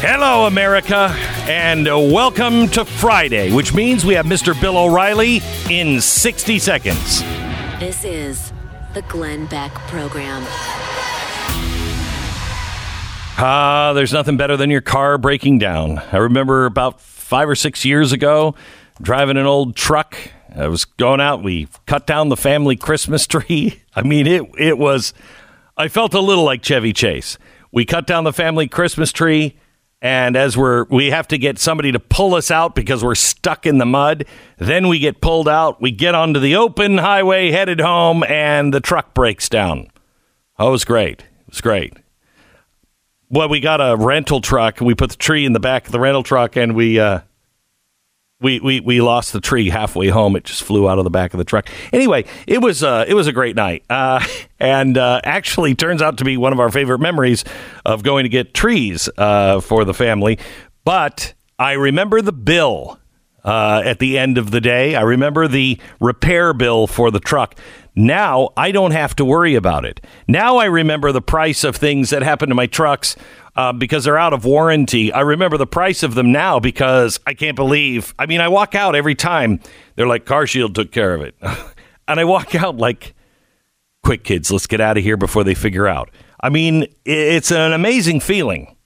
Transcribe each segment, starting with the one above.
Hello, America, and welcome to Friday, which means we have Mr. Bill O'Reilly in 60 seconds. This is the Glenn Beck Program. Ah, there's nothing better than your car breaking down. I remember about five or six years ago, driving an old truck. I was going out. We cut down the family Christmas tree. I mean, it it was. I felt a little like Chevy Chase. We cut down the family Christmas tree and as we're we have to get somebody to pull us out because we're stuck in the mud then we get pulled out. We get onto the open highway headed home and the truck breaks down. Oh it was great. It was great. Well we got a rental truck. We put the tree in the back of the rental truck and we uh we, we, we lost the tree halfway home. It just flew out of the back of the truck. Anyway, it was uh, it was a great night, uh, and uh, actually turns out to be one of our favorite memories of going to get trees uh, for the family. But I remember the bill uh, at the end of the day. I remember the repair bill for the truck. Now I don't have to worry about it. Now I remember the price of things that happen to my trucks uh, because they're out of warranty. I remember the price of them now because I can't believe. I mean, I walk out every time. They're like, Car Shield took care of it. and I walk out like, quick, kids, let's get out of here before they figure out. I mean, it's an amazing feeling.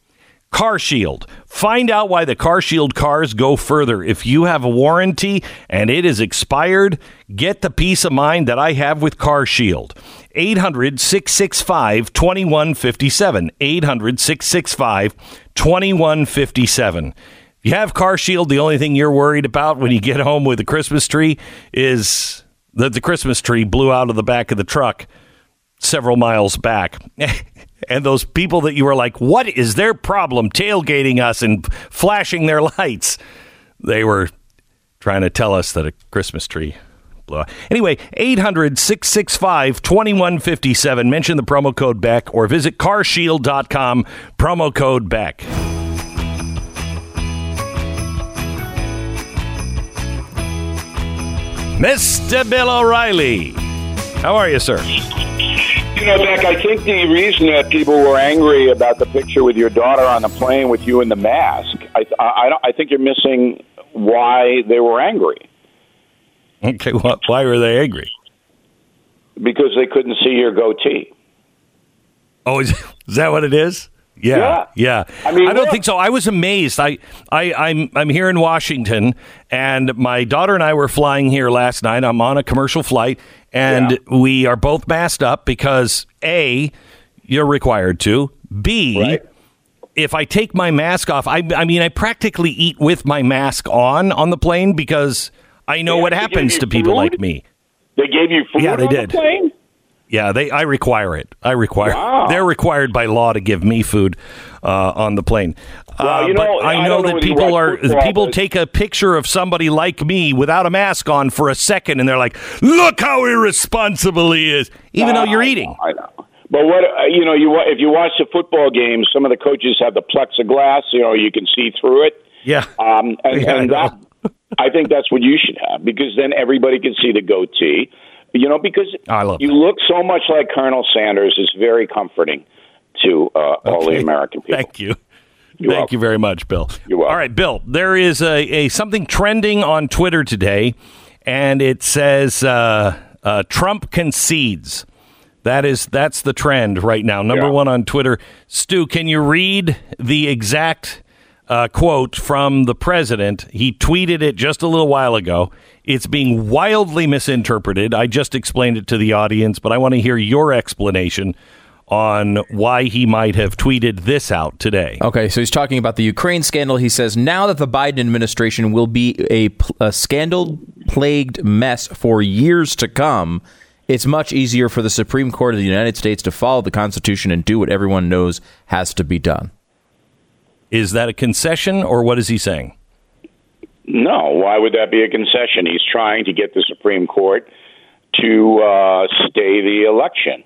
Car Shield. Find out why the Car Shield cars go further. If you have a warranty and it is expired, get the peace of mind that I have with Car Shield. 800 665 2157. 800 665 2157. If you have Car Shield, the only thing you're worried about when you get home with a Christmas tree is that the Christmas tree blew out of the back of the truck several miles back. and those people that you were like, what is their problem tailgating us and flashing their lights? They were trying to tell us that a Christmas tree Anyway, 800 665 2157. Mention the promo code Beck or visit carshield.com, promo code Beck. Mr. Bill O'Reilly. How are you, sir? You know, Beck, I think the reason that people were angry about the picture with your daughter on the plane with you in the mask, I, I, I think you're missing why they were angry. Okay, why were they angry? Because they couldn't see your goatee. Oh, is, is that what it is? Yeah, yeah. yeah. I mean, I don't think so. I was amazed. I, I, I'm, I'm here in Washington, and my daughter and I were flying here last night. I'm on a commercial flight, and yeah. we are both masked up because a, you're required to. B, right. if I take my mask off, I, I mean, I practically eat with my mask on on the plane because I know what happens to people like me. They gave you food. Yeah, they did. The yeah, they. I require it. I require. Wow. They're required by law to give me food uh, on the plane. Well, you uh, know, but I know that people are people take a picture of somebody like me without a mask on for a second, and they're like, "Look how irresponsible he is," even though you're eating. I know. But what uh, you know, you if you watch the football games, some of the coaches have the plexiglass. You know, you can see through it. Yeah. Um, and, yeah, and that I think that's what you should have because then everybody can see the goatee. You know, because I love you that. look so much like Colonel Sanders is very comforting to uh, okay. all the American people. Thank you. You're Thank welcome. you very much, Bill. You're welcome. All right, Bill. There is a, a something trending on Twitter today, and it says uh, uh, Trump concedes. That is that's the trend right now. Number yeah. one on Twitter. Stu, can you read the exact uh, quote from the president. He tweeted it just a little while ago. It's being wildly misinterpreted. I just explained it to the audience, but I want to hear your explanation on why he might have tweeted this out today. Okay, so he's talking about the Ukraine scandal. He says now that the Biden administration will be a, a scandal plagued mess for years to come, it's much easier for the Supreme Court of the United States to follow the Constitution and do what everyone knows has to be done. Is that a concession, or what is he saying? No. Why would that be a concession? He's trying to get the Supreme Court to uh, stay the election.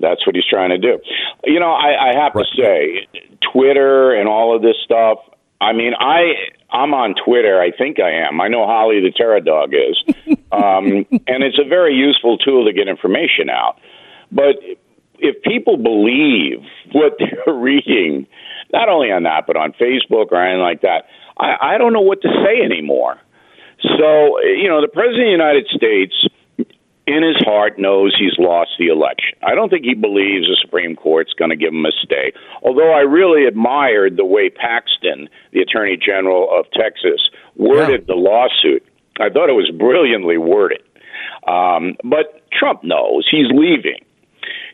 That's what he's trying to do. You know, I, I have right. to say, Twitter and all of this stuff. I mean, I I'm on Twitter. I think I am. I know Holly the Terror Dog is, um, and it's a very useful tool to get information out. But if people believe what they're reading, not only on that, but on Facebook or anything like that. I, I don't know what to say anymore. So, you know, the President of the United States, in his heart, knows he's lost the election. I don't think he believes the Supreme Court's going to give him a stay. Although I really admired the way Paxton, the Attorney General of Texas, worded yeah. the lawsuit. I thought it was brilliantly worded. Um, but Trump knows he's leaving.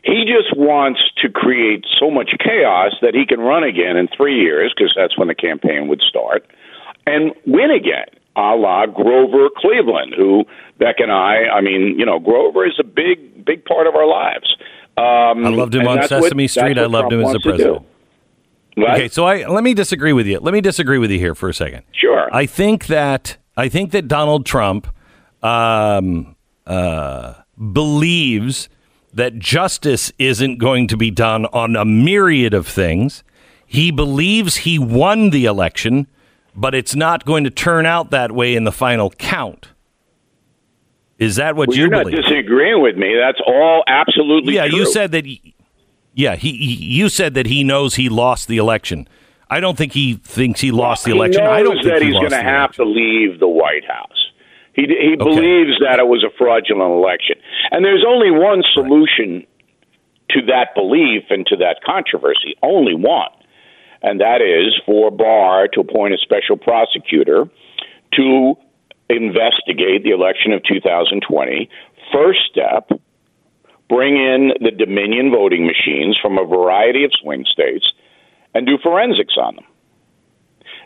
He just wants to create so much chaos that he can run again in three years, because that's when the campaign would start, and win again, a la Grover Cleveland, who Beck and I, I mean, you know, Grover is a big, big part of our lives. Um, I loved him on Sesame what, Street. I loved Trump him as a president. Okay, so I let me disagree with you. Let me disagree with you here for a second. Sure. I think that I think that Donald Trump um, uh, believes that justice isn't going to be done on a myriad of things. He believes he won the election, but it's not going to turn out that way in the final count. Is that what well, you you're believe? not disagreeing with me. That's all absolutely yeah. True. You said that. He, yeah, he, he, You said that he knows he lost the election. I don't think he thinks he lost the election. I don't that he's going to have to leave the White House. He he okay. believes that it was a fraudulent election, and there's only one solution to that belief and to that controversy. Only one, and that is for Barr to appoint a special prosecutor to investigate the election of 2020. First step, bring in the Dominion voting machines from a variety of swing states and do forensics on them.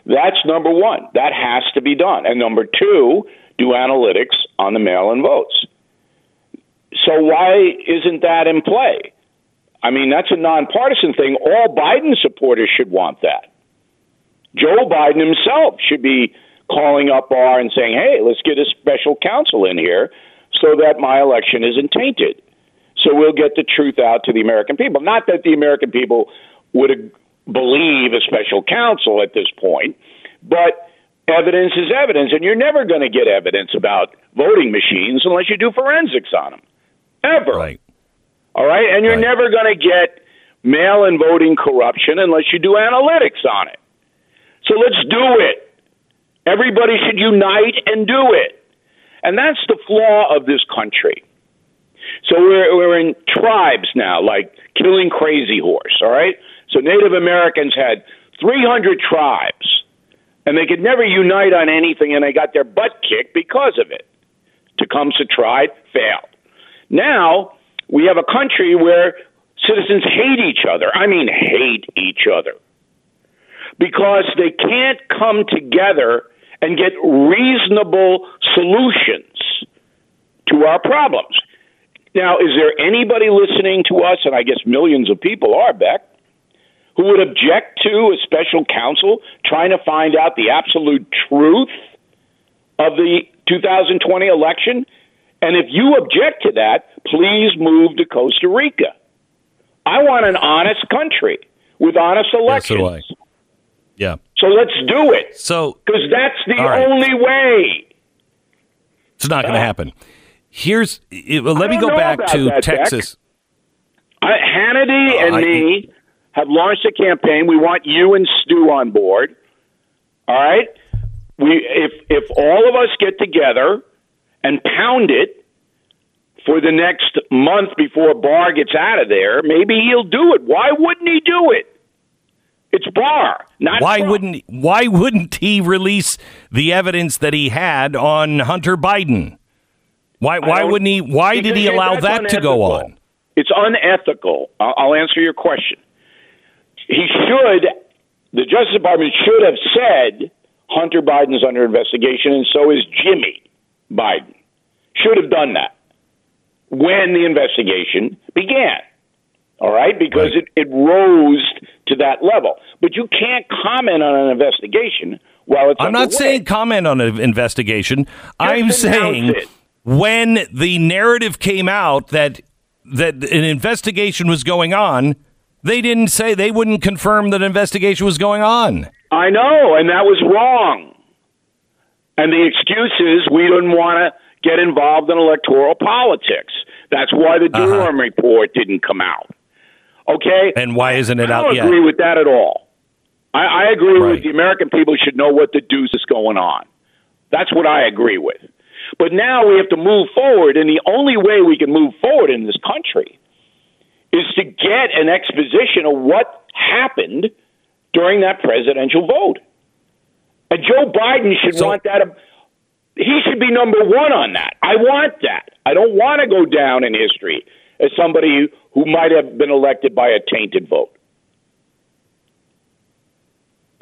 That's number one. That has to be done. And number two, do analytics on the mail in votes. So why isn't that in play? I mean, that's a nonpartisan thing. All Biden supporters should want that. Joe Biden himself should be calling up Barr and saying, hey, let's get a special counsel in here so that my election isn't tainted. So we'll get the truth out to the American people. Not that the American people would believe a special counsel at this point, but evidence is evidence, and you're never going to get evidence about voting machines unless you do forensics on them. Ever. Right. All right? And you're right. never going to get mail in voting corruption unless you do analytics on it. So let's do it. Everybody should unite and do it. And that's the flaw of this country. So we're, we're in tribes now, like killing crazy horse, all right? So Native Americans had 300 tribes and they could never unite on anything, and they got their butt kicked because of it. Tecumseh tried, failed. Now we have a country where citizens hate each other. I mean, hate each other because they can't come together and get reasonable solutions to our problems. Now, is there anybody listening to us, and I guess millions of people are, Beck, who would object to a special counsel trying to find out the absolute truth of the 2020 election? And if you object to that, please move to Costa Rica. I want an honest country with honest elections. Yeah, so yeah. So let's do it. So because that's the right. only way. It's not going to uh, happen. Here's well, let me go back to Texas. I, Hannity uh, and I, me have launched a campaign. We want you and Stu on board. All right. We if if all of us get together and pound it for the next month before Barr gets out of there, maybe he'll do it. Why wouldn't he do it? It's Barr, not why Trump. wouldn't why wouldn't he release the evidence that he had on Hunter Biden? Why why wouldn't he? Why did he allow that unethical. to go on? It's unethical. I'll answer your question he should, the Justice Department should have said Hunter Biden is under investigation, and so is Jimmy Biden. Should have done that when the investigation began. All right, because right. It, it rose to that level. But you can't comment on an investigation while it's. I'm underway. not saying comment on an investigation. Just I'm saying it. when the narrative came out that that an investigation was going on, they didn't say they wouldn't confirm that investigation was going on. I know, and that was wrong. And the excuse is we didn't want to get involved in electoral politics. That's why the uh-huh. Durham uh-huh. report didn't come out. Okay? And why isn't it I out don't agree with that at all. I, I agree Right. with the American people should know what the deuce is going on. That's what I agree with. But now we have to move forward, and the only way we can move forward in this country is to get an exposition of what happened during that presidential vote. And Joe Biden should So- want that. He should be number one on that. I want that. I don't want to go down in history as somebody who might have been elected by a tainted vote.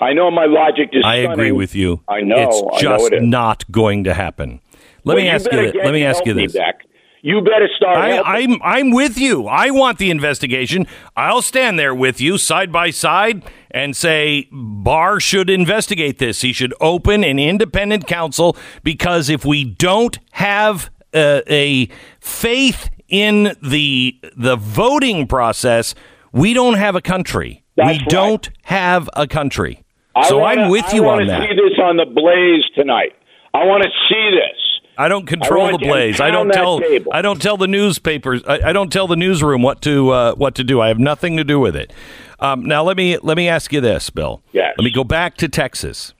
I know my logic is. I agree with you. I know. It's I know just not going to happen. Let Well, me ask you. This. Let me ask you this. Beck. You better start. I, helping. I'm I'm with you. I want the investigation. I'll stand there with you side by side and say Barr should investigate this. He should open an independent counsel because if we don't have uh, a faith in the the voting process, we don't have a country. That's we right. don't have a country. I so wanna- I'm with you on that. I on that. See this on the blaze tonight. I want to see this. I don't control I the want you to blaze. I don't tell. table. I don't tell the newspapers. I, I don't tell the newsroom what to uh, what to do. I have nothing to do with it. Um, now let me let me ask you this, Bill. Yes. Let me go back to Texas.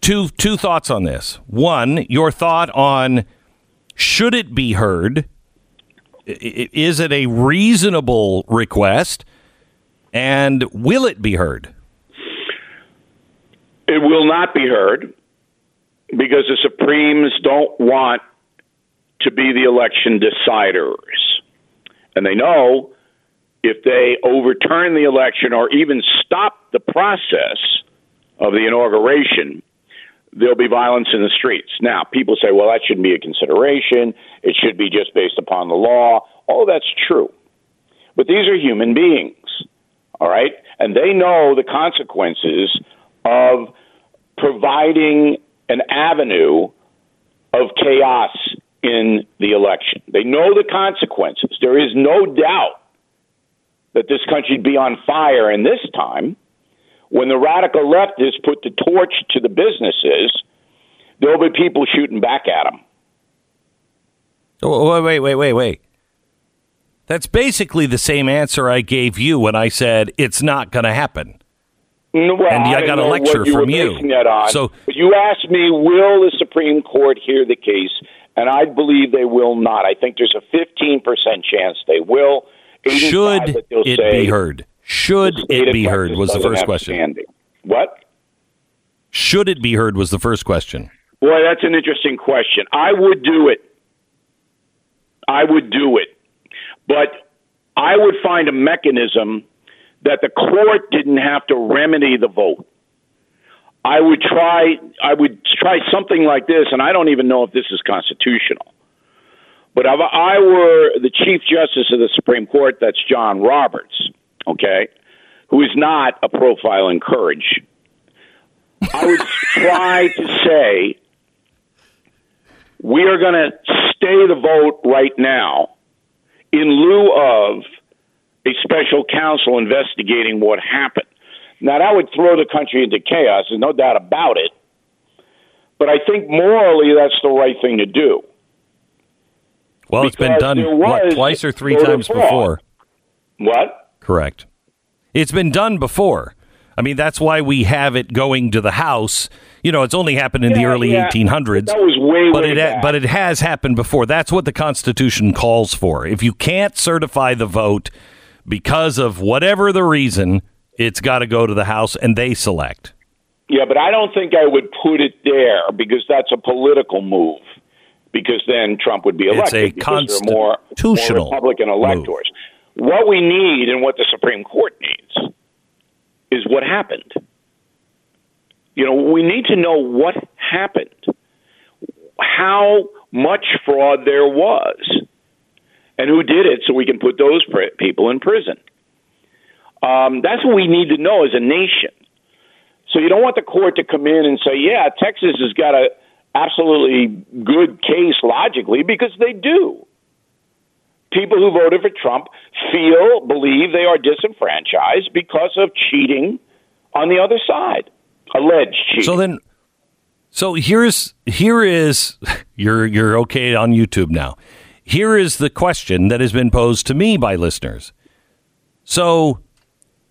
Two two thoughts on this. One, your thought on should it be heard? Is it a reasonable request? And will it be heard? It will not be heard because the Supremes don't want to be the election deciders. And they know if they overturn the election or even stop the process of the inauguration, there'll be violence in the streets. Now, people say, well, that shouldn't be a consideration. It should be just based upon the law. All that's true. But these are human beings, all right? And they know the consequences of providing an avenue of chaos in the election. They know the consequences. There is no doubt that this country would be on fire in this time. When the radical leftists put the torch to the businesses, there'll be people shooting back at them. Oh, wait, wait, wait, wait. That's basically the same answer I gave you when I said it's not going to happen. Well, And I got a lecture you from you. That on. So- but you asked me, will the Supreme Court hear the case? And I believe they will not. I think there's a 15% chance they will. 85 Should it say be heard? Should it be heard was the first question. What? Should it be heard was the first question. Boy, that's an interesting question. I would do it. I would do it. But I would find a mechanism that the court didn't have to remedy the vote. I would try I would try something like this and I don't even know if this is constitutional. But if I were the Chief Justice of the Supreme Court, that's John Roberts, okay, who is not a profile in courage. I would try to say we are going to stay the vote right now in lieu of a special counsel investigating what happened. Now, that would throw the country into chaos, there's no doubt about it. But I think morally that's the right thing to do. Well, it's been done what twice or three times before. What? Correct. It's been done before. I mean, that's why we have it going to the House. You know, it's only happened in the early yeah. 1800s. That was way, but way it back. but it has happened before. That's what the Constitution calls for. If you can't certify the vote because of whatever the reason, it's got to go to the House and they select. Yeah, but I don't think I would put it there because that's a political move. Because then Trump would be elected. It's a there more, constitutional more Republican move. electors. What we need and what the Supreme Court needs is what happened. You know, we need to know what happened, how much fraud there was, and who did it, so we can put those pr- people in prison. Um, that's what we need to know as a nation. So you don't want the court to come in and say, "Yeah, Texas has got a absolutely good case logically," because they do. People who voted for Trump feel, believe they are disenfranchised because of cheating on the other side, alleged cheating. So then, so here's here is you're you're okay on YouTube now. Here is the question that has been posed to me by listeners. So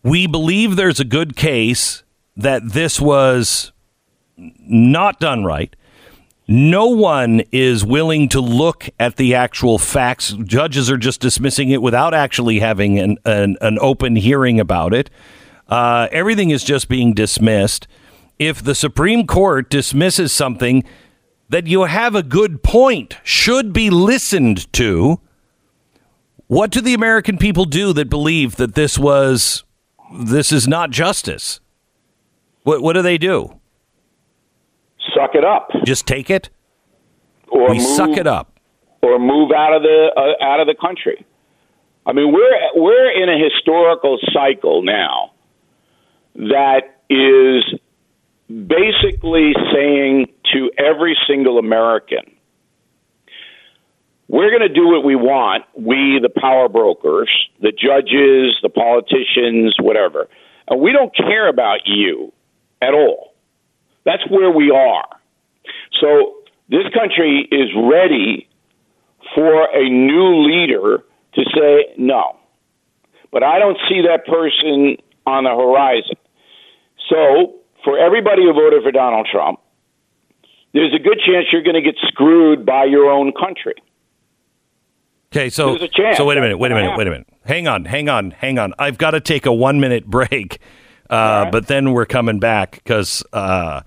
we believe there's a good case that this was not done right. No one is willing to look at the actual facts. Judges are just dismissing it without actually having an, an, an open hearing about it. Uh, everything is just being dismissed. If the Supreme Court dismisses something that you have a good point, should be listened to, what do the American people do that believe that this was this is not justice? What what do they do? Suck it up. Just take it? Or we move, suck it up. Or move out of the uh, out of the country. I mean, we're we're in a historical cycle now that is basically saying to every single American, we're going to do what we want, we, the power brokers, the judges, the politicians, whatever. And we don't care about you at all. That's where we are. So this country is ready for a new leader to say no. But I don't see that person on the horizon. So for everybody who voted for Donald Trump, there's a good chance you're going to get screwed by your own country. Okay, so so wait a minute, wait a minute, wait a minute. Hang on, hang on, hang on. I've got to take a one minute break, uh, right. but then we're coming back because uh,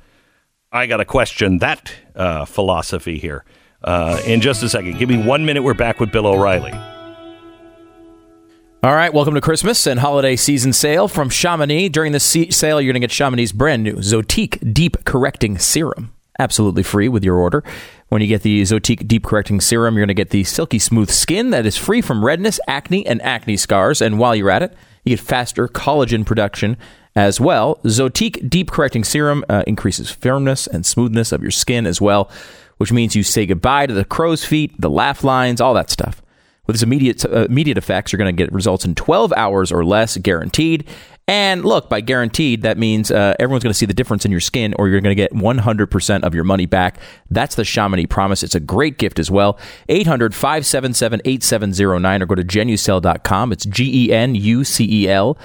I got to question that uh, philosophy here uh, in just a second. Give me one minute. We're back with Bill O'Reilly. All right, welcome to Christmas and holiday season sale from Chamonix. During the sale, you're going to get Chamonix's brand new Zotique Deep Correcting Serum, absolutely free with your order. When you get the Zotique Deep Correcting Serum, you're going to get the silky smooth skin that is free from redness, acne, and acne scars. And while you're at it, you get faster collagen production as well. Zotique Deep Correcting Serum uh, increases firmness and smoothness of your skin as well, which means you say goodbye to the crow's feet, the laugh lines, all that stuff. With its immediate uh, immediate effects, you're going to get results in 12 hours or less, guaranteed. And look, by guaranteed, that means uh, everyone's going to see the difference in your skin, or you're going to get 100% of your money back. That's the Chamonix promise. It's a great gift as well. 800 577 8709 or go to genucel.com. It's G E N U C E L.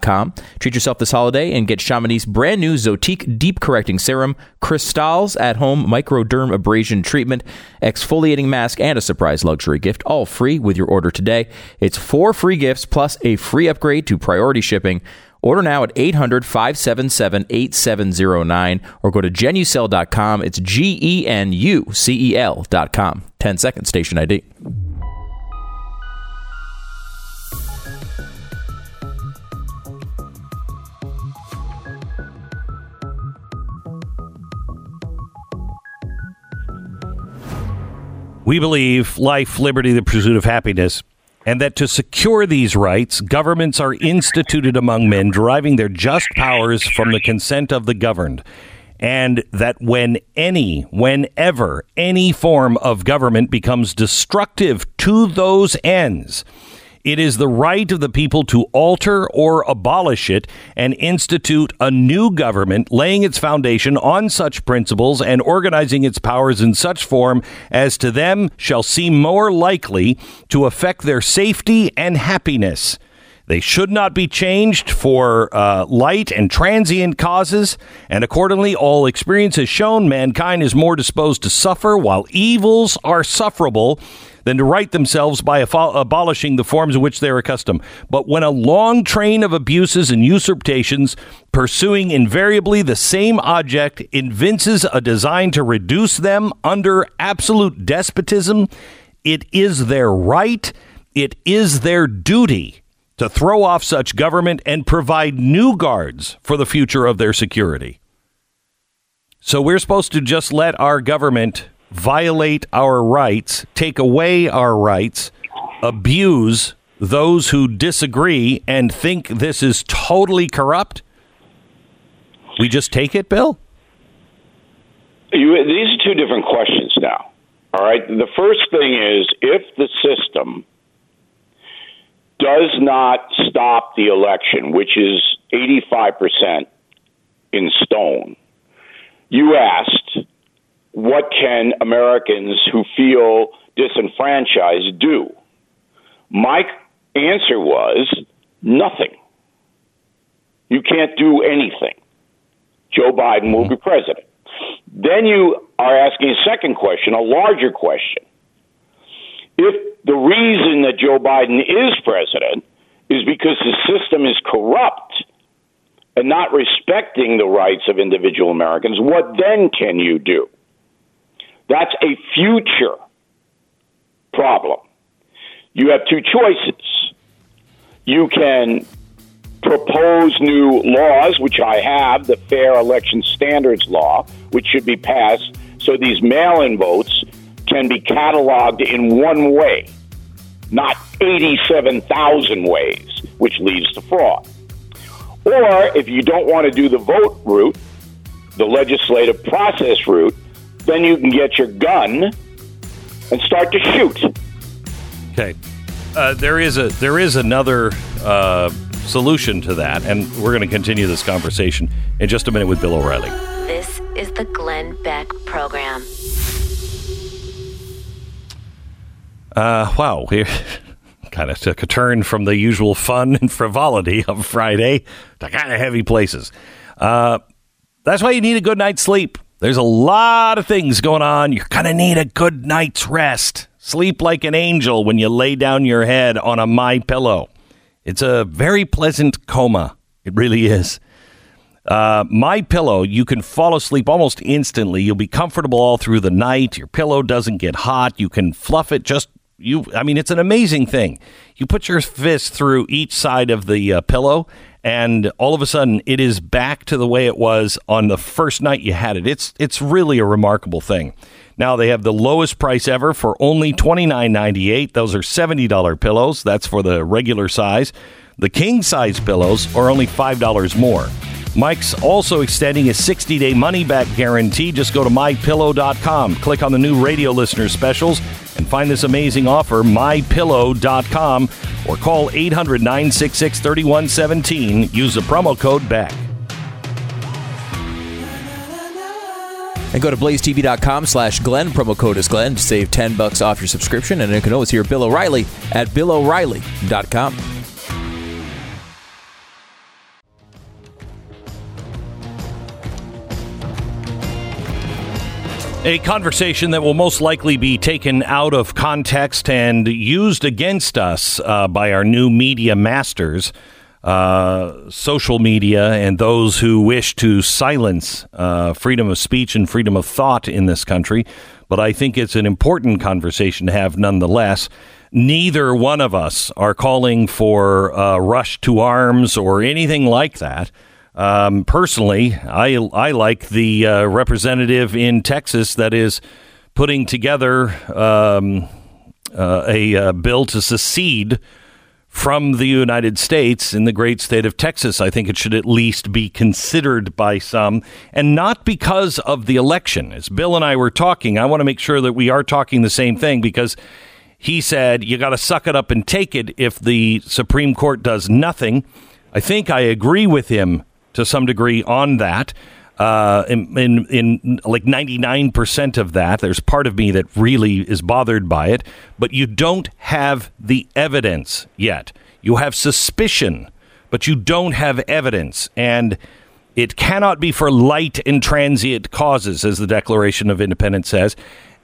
Com. Treat yourself this holiday and get Chamonix's brand new Zotique Deep Correcting Serum, Cristal's at home microderm abrasion treatment, exfoliating mask, and a surprise luxury gift, all free with your order today. It's four free gifts plus a free upgrade to priority shipping. Order now at 800 577 8709 or go to genucel.com. It's G E N U C E L.com. 10 seconds, station ID. We believe life, liberty, the pursuit of happiness, and that to secure these rights, governments are instituted among men, deriving their just powers from the consent of the governed. And that when any, whenever any form of government becomes destructive to those ends, it is the right of the people to alter or abolish it and institute a new government, laying its foundation on such principles and organizing its powers in such form as to them shall seem more likely to affect their safety and happiness. They should not be changed for uh, light and transient causes, and accordingly, all experience has shown mankind is more disposed to suffer, while evils are sufferable than to right themselves by abolishing the forms in which they're accustomed. But when a long train of abuses and usurpations, pursuing invariably the same object, evinces a design to reduce them under absolute despotism, it is their right, it is their duty to throw off such government and provide new guards for the future of their security. So we're supposed to just let our government violate our rights, take away our rights, abuse those who disagree and think this is totally corrupt? We just take it, Bill? You, these are two different questions now. All right. The first thing is if the system does not stop the election, which is 85% in stone, you asked what can Americans who feel disenfranchised do? My answer was nothing. You can't do anything. Joe Biden will be president. Then you are asking a second question, a larger question. If the reason that Joe Biden is president is because the system is corrupt and not respecting the rights of individual Americans, what then can you do? That's a future problem. You have two choices. You can propose new laws, which I have, the Fair Election Standards Law, which should be passed so these mail in votes can be cataloged in one way, not 87,000 ways, which leads to fraud. Or if you don't want to do the vote route, the legislative process route, then you can get your gun and start to shoot. Okay. Uh, there is a there is another uh, solution to that, and we're going to continue this conversation in just a minute with Bill O'Reilly. This is the Glenn Beck Program. Uh, wow, we kind of took a turn from the usual fun and frivolity of Friday to kind of heavy places. Uh, that's why you need a good night's sleep. There's a lot of things going on. You're going to need a good night's rest. Sleep like an angel when you lay down your head on a my pillow. It's a very pleasant coma. It really is. Uh, my pillow, you can fall asleep almost instantly. You'll be comfortable all through the night. Your pillow doesn't get hot. You can fluff it just you. I mean, it's an amazing thing. You put your fist through each side of the uh, pillow, and all of a sudden, it is back to the way it was on the first night you had it. It's it's really a remarkable thing. Now they have the lowest price ever for only twenty nine ninety eight. Those are seventy dollar pillows. That's for the regular size. The king size pillows are only five dollars more. Mike's also extending a 60 day money back guarantee. Just go to mypillow.com, click on the new radio listener specials, and find this amazing offer, mypillow.com, or call 800 966 3117. Use the promo code BECK. And go to blazetv.com slash Glenn. Promo code is Glenn to save 10 bucks off your subscription. And you can always hear Bill O'Reilly at BillO'Reilly.com. A conversation that will most likely be taken out of context and used against us uh, by our new media masters, uh, social media, and those who wish to silence uh, freedom of speech and freedom of thought in this country. But I think it's an important conversation to have nonetheless. Neither one of us are calling for a rush to arms or anything like that. Um, personally, I I like the uh, representative in Texas that is putting together um, uh, a uh, bill to secede from the United States in the great state of Texas. I think it should at least be considered by some, and not because of the election. As Bill and I were talking, I want to make sure that we are talking the same thing because he said you got to suck it up and take it if the Supreme Court does nothing. I think I agree with him to some degree on that. Uh, in, in, in like 99% of that, there's part of me that really is bothered by it, but you don't have the evidence yet. You have suspicion, but you don't have evidence. And it cannot be for light and transient causes, as the Declaration of Independence says.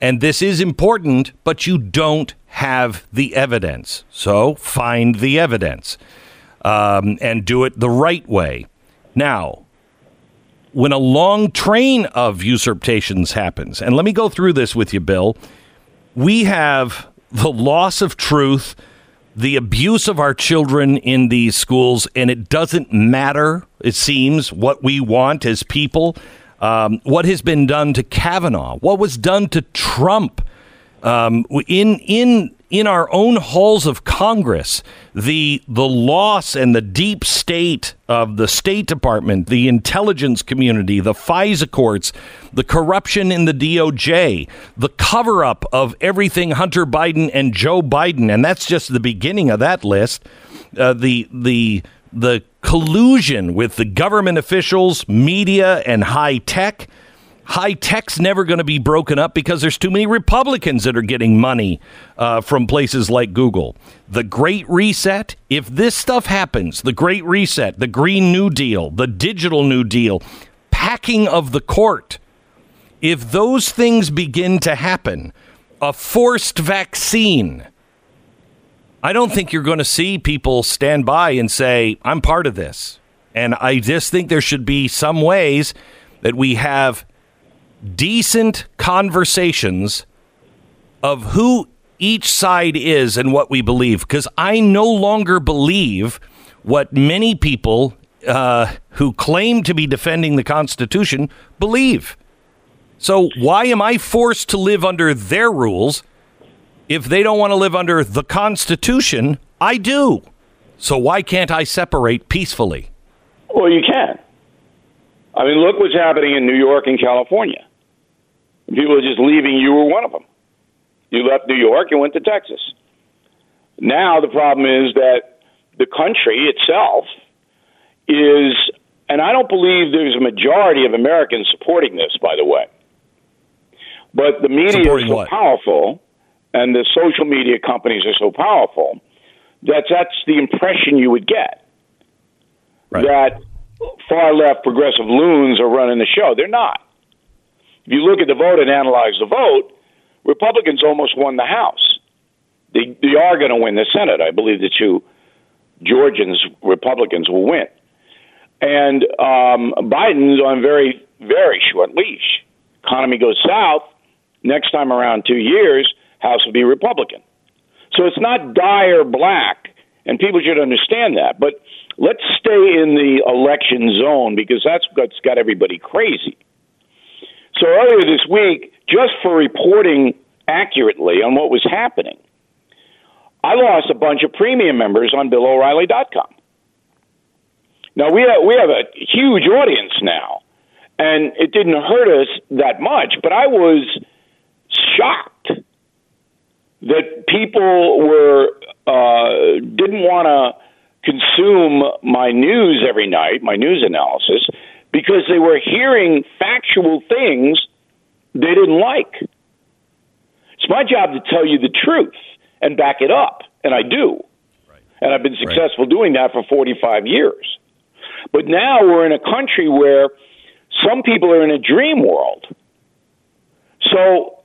And this is important, but you don't have the evidence. So find the evidence um, and do it the right way. Now, when a long train of usurpations happens, and let me go through this with you, Bill, we have the loss of truth, the abuse of our children in these schools, and it doesn't matter, it seems, what we want as people. Um, what has been done to Kavanaugh? What was done to Trump? Um, in in in our own halls of Congress, the the loss and the deep state of the State Department, the intelligence community, the FISA courts, the corruption in the DOJ, the cover up of everything Hunter Biden and Joe Biden, and that's just the beginning of that list. Uh, the the the collusion with the government officials, media, and high tech high tech's never going to be broken up because there's too many Republicans that are getting money uh, from places like Google. The Great Reset, if this stuff happens, the Great Reset, the Green New Deal, the Digital New Deal, packing of the court, if those things begin to happen, a forced vaccine, I don't think you're going to see people stand by and say, I'm part of this. And I just think there should be some ways that we have decent conversations of who each side is and what we believe. Because I no longer believe what many people uh, who claim to be defending the Constitution believe. So why am I forced to live under their rules if they don't want to live under the Constitution? I do. So why can't I separate peacefully? Well, you can. I mean, look what's happening in New York and California. People are just leaving. You were one of them. You left New York and went to Texas. Now the problem is that the country itself is, and I don't believe there's a majority of Americans supporting this, by the way. But the media Supporting is so what? powerful, and the social media companies are so powerful that that's the impression you would get Right. that far left progressive loons are running the show. They're not. If you look at the vote and analyze the vote, Republicans almost won the House. They, they are going to win the Senate. I believe the two Georgians Republicans will win. And um, Biden's on very, very short leash. Economy goes south. Next time around, two years, House will be Republican. So it's not dire black, and people should understand that. But let's stay in the election zone because that's what's got everybody crazy. So earlier this week, just for reporting accurately on what was happening, I lost a bunch of premium members on BillO'Reilly.com. Now we have, we have a huge audience now, and it didn't hurt us that much, but I was shocked that people were uh, didn't want to consume my news every night, my news analysis, because they were hearing factual things they didn't like. It's my job to tell you the truth and back it up, and I do. And I've been successful doing that for 45 years. But now we're in a country where some people are in a dream world. So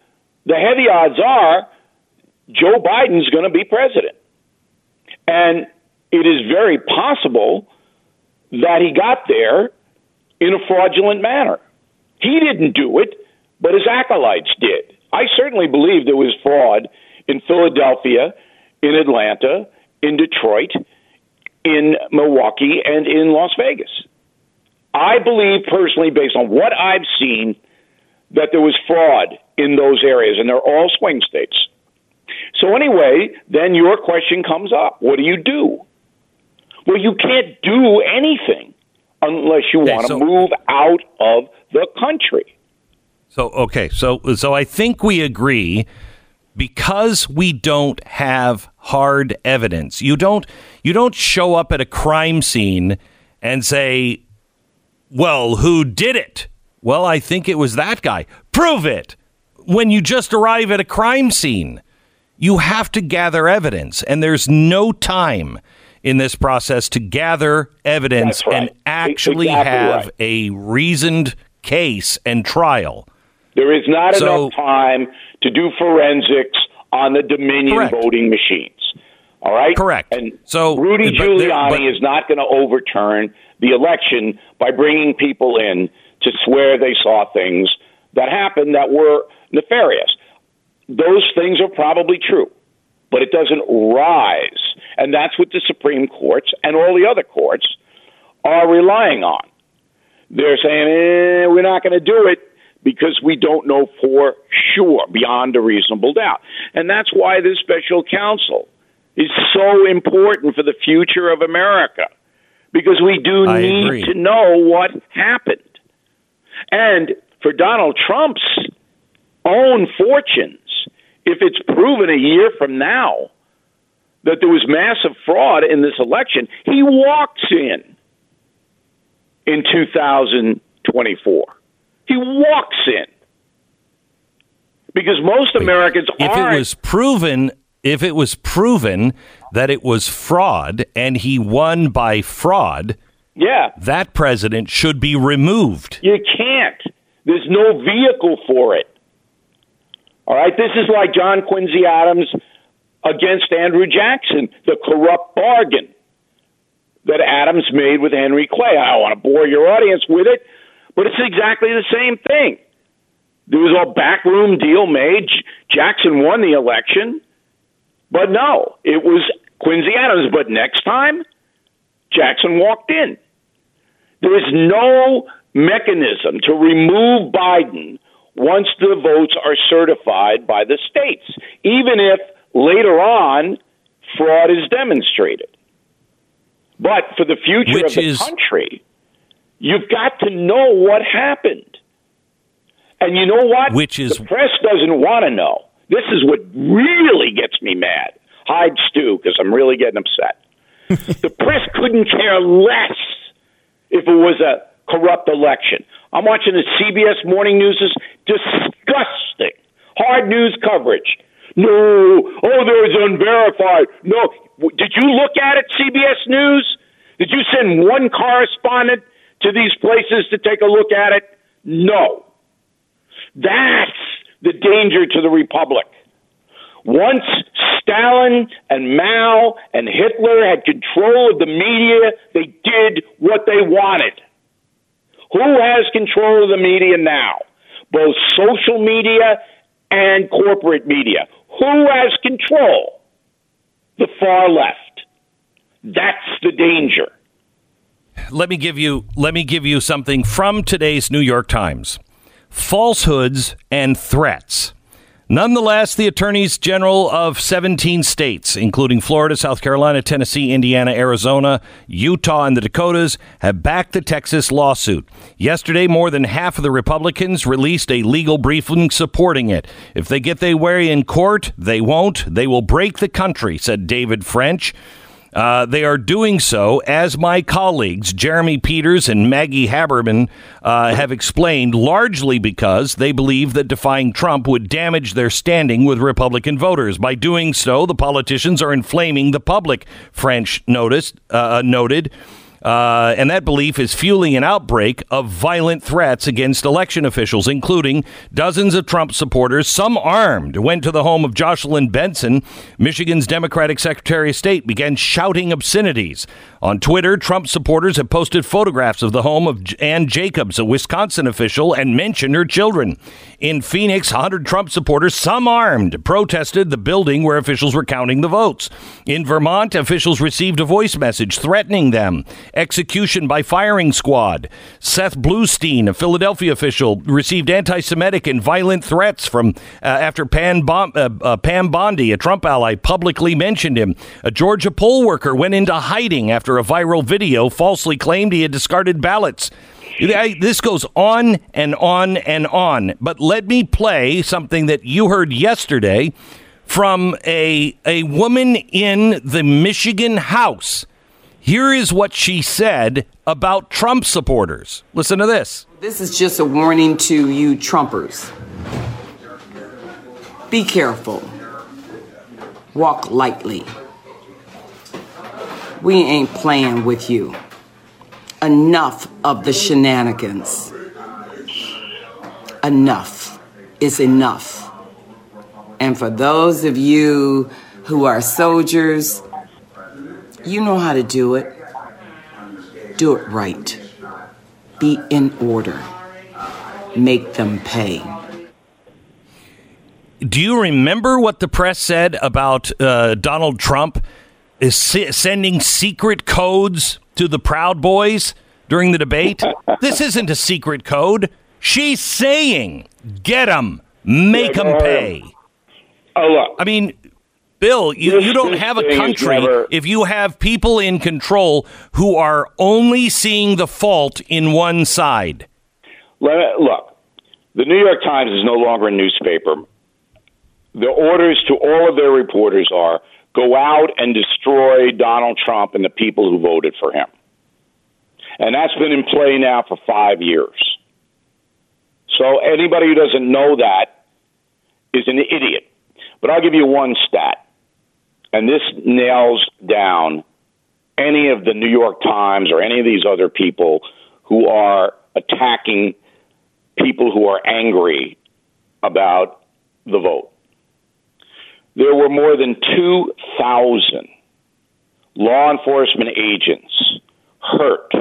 the heavy odds are Joe Biden's going to be president. And it is very possible that he got there in a fraudulent manner. He didn't do it, but his acolytes did. I certainly believe there was fraud in Philadelphia, in Atlanta, in Detroit, in Milwaukee, and in Las Vegas. I believe personally, based on what I've seen, that there was fraud in those areas, and they're all swing states. So, anyway, then your question comes up what do you do? Well, you can't do anything unless you Okay, want to so- move out of the country. So okay, so so I think we agree because we don't have hard evidence. You don't you don't show up at a crime scene and say, "Well, who did it?" Well, I think it was that guy. Prove it. When you just arrive at a crime scene, you have to gather evidence and there's no time in this process to gather evidence right. and actually Exactly have right. a reasoned case and trial. There is not So- enough time to do forensics on the Dominion Correct. voting machines. All right? Correct. And So- Rudy but Giuliani but- is not going to overturn the election by bringing people in to swear they saw things that happened that were nefarious. Those things are probably true, but it doesn't rise. And that's what the Supreme Courts and all the other courts are relying on. They're saying, eh, we're not going to do it because we don't know for sure, beyond a reasonable doubt. And that's why this special counsel is so important for the future of America because we do I need agree. to know what happened. And for Donald Trump's own fortunes, if it's proven a year from now that there was massive fraud in this election, he walks in in 2024. He walks in because most Americans if aren't. it was proven if it was proven that it was fraud and he won by fraud Yeah. That president should be removed. You can't. There's no vehicle for it. All right, this is like John Quincy Adams against Andrew Jackson, the corrupt bargain that Adams made with Henry Clay. I don't want to bore your audience with it, but it's exactly the same thing. There was a backroom deal made. Jackson won the election, but no, it was Quincy Adams. But next time, Jackson walked in. There is no mechanism to remove Biden once the votes are certified by the states, even if later on fraud is demonstrated. But for the future Which of the is- country, you've got to know what happened. And you know what? Which is- the press doesn't want to know. This is what really gets me mad. Hide Stu because I'm really getting upset. the press couldn't care less if it was a corrupt election. I'm watching the CBS Morning News. is disgusting. Hard news coverage. No, oh, there's unverified. No, did you look at it, CBS News? Did you send one correspondent to these places to take a look at it? No. That's the danger to the republic. Once Stalin and Mao and Hitler had control of the media, they did what they wanted. Who has control of the media now? Both social media and corporate media. Who has control? The far left. That's the danger. let me give you let me give you something from today's New York Times. Falsehoods and threats. Nonetheless, the attorneys general of 17 states, including Florida, South Carolina, Tennessee, Indiana, Arizona, Utah, and the Dakotas, have backed the Texas lawsuit. Yesterday, more than half of the Republicans released a legal briefing supporting it. If they get their way in court, they won't. They will break the country, said David French. Uh, they are doing so, as my colleagues Jeremy Peters and Maggie Haberman uh, have explained, largely because they believe that defying Trump would damage their standing with Republican voters. By doing so, the politicians are inflaming the public. French noticed uh, noted. Uh, and that belief is fueling an outbreak of violent threats against election officials, including dozens of Trump supporters, some armed, went to the home of Jocelyn Benson, Michigan's Democratic Secretary of State, began shouting obscenities. On Twitter, Trump supporters have posted photographs of the home of Ann Jacobs, a Wisconsin official, and mentioned her children. In Phoenix, 100 Trump supporters, some armed, protested the building where officials were counting the votes. In Vermont, officials received a voice message threatening them. Execution by firing squad. Seth Bluestein, a Philadelphia official, received anti Semitic and violent threats from uh, after Pan Bon- uh, uh, Pam Bondi, a Trump ally, publicly mentioned him. A Georgia poll worker went into hiding after a viral video falsely claimed he had discarded ballots. I- This goes on and on and on. But let me play something that you heard yesterday from a, a woman in the Michigan House. Here is what she said about Trump supporters. Listen to this. This is just a warning to you Trumpers. Be careful. Walk lightly. We ain't playing with you. Enough of the shenanigans. Enough is enough. And for those of you who are soldiers, you know how to do it. Do it right. Be in order. Make them pay. Do you remember what the press said about uh, Donald Trump is se- sending secret codes to the Proud Boys during the debate? this isn't a secret code. She's saying, "Get them, make them pay." Oh, look. I mean, Bill, you, This- you don't have a country never- if you have people in control who are only seeing the fault in one side. Let- Look, the New York Times is no longer a newspaper. The orders to all of their reporters are go out and destroy Donald Trump and the people who voted for him. And that's been in play now for five years. So anybody who doesn't know that is an idiot. But I'll give you one stat, and this nails down any of the New York Times or any of these other people who are attacking people who are angry about the vote. There were more than 2,000 law enforcement agents hurt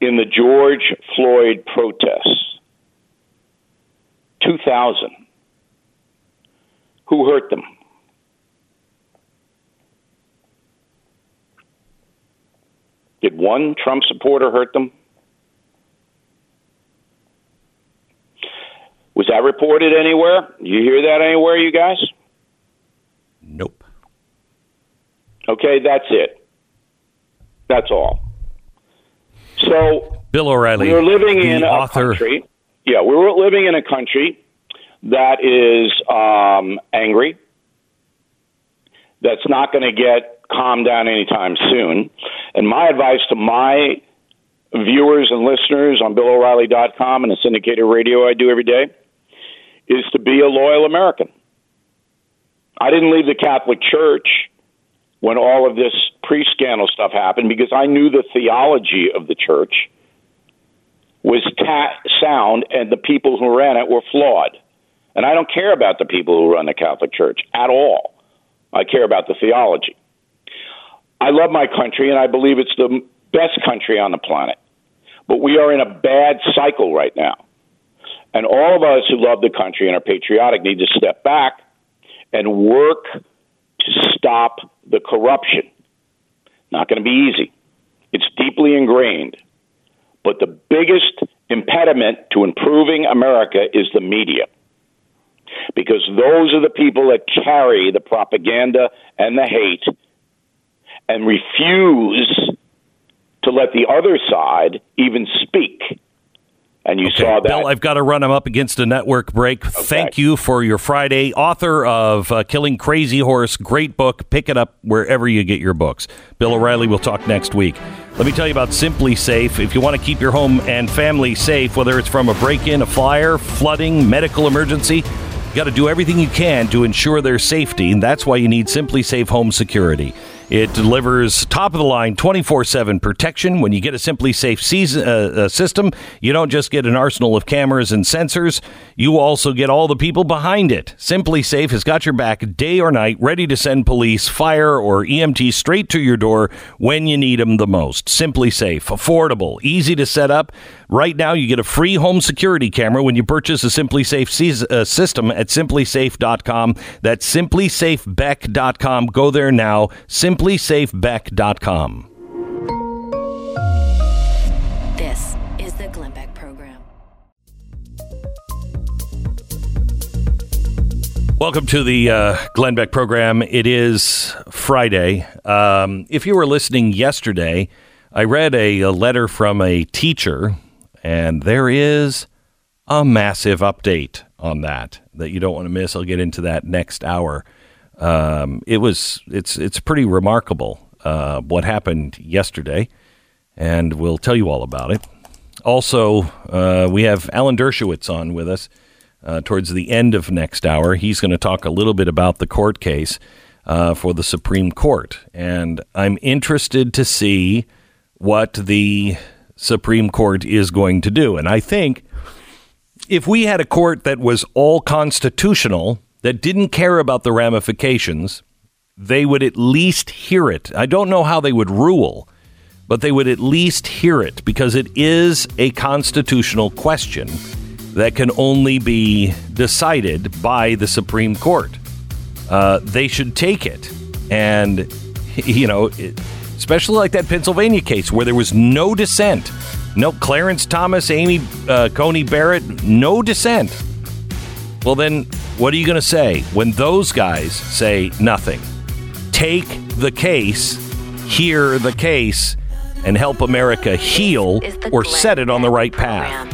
in the George Floyd protests. 2,000. Who hurt them? Did one Trump supporter hurt them? Was that reported anywhere? You hear that anywhere, you guys? Okay, that's it. That's all. So Bill O'Reilly, we are living in a author. country. Yeah, we were living in a country that is um, angry. That's not going to get calmed down anytime soon. And my advice to my viewers and listeners on BillO'Reilly.com and the syndicated radio I do every day is to be a loyal American. I didn't leave the Catholic Church when all of this pre scandal stuff happened because I knew the theology of the church was ta- sound and the people who ran it were flawed. And I don't care about the people who run the Catholic Church at all. I care about the theology. I love my country and I believe it's the best country on the planet. But we are in a bad cycle right now. And all of us who love the country and are patriotic need to step back and work stop the corruption. Not going to be easy. It's deeply ingrained. But the biggest impediment to improving America is the media. Because those are the people that carry the propaganda and the hate and refuse to let the other side even speak. And you Okay, saw that. Bill, I've got to run. I'm up against a network break. Thank you for your Friday. Author of uh, Killing Crazy Horse, great book. Pick it up wherever you get your books. Bill O'Reilly, we'll talk next week. Let me tell you about SimpliSafe. If you want to keep your home and family safe, whether it's from a break in, a fire, flooding, medical emergency, you got to do everything you can to ensure their safety. And that's why you need SimpliSafe Home Security. It delivers top of the line 24 7 protection. When you get a SimpliSafe season, uh, uh, system, you don't just get an arsenal of cameras and sensors, you also get all the people behind it. SimpliSafe has got your back day or night, ready to send police, fire, or EMT straight to your door when you need them the most. SimpliSafe, affordable, easy to set up. Right now, you get a free home security camera when you purchase a SimpliSafe uh, system at simplisafe.com. That's simplisafebeck.com. Go there now. Simplisafebeck.com. This is the Glenn Beck Program. Welcome to the uh, Glenn Beck program. It is Friday. Um, if you were listening yesterday, I read a, a letter from a teacher, and there is a massive update on that that you don't want to miss. I'll get into that next hour. Um, it was it's it's pretty remarkable uh, what happened yesterday, and we'll tell you all about it. Also, uh, we have Alan Dershowitz on with us uh, towards the end of next hour. He's going to talk a little bit about the court case uh, for the Supreme Court. And I'm interested to see what the Supreme Court is going to do. And I think if we had a court that was all constitutional, that didn't care about the ramifications, they would at least hear it. I don't know how they would rule, but they would at least hear it because it is a constitutional question that can only be decided by the Supreme Court. Uh, they should take it. And, you know, it, especially like that Pennsylvania case where there was no dissent. No Clarence Thomas, Amy uh, Coney Barrett, no dissent. Well, then, what are you going to say when those guys say nothing? Take the case, hear the case, and help America heal or set it on the right path.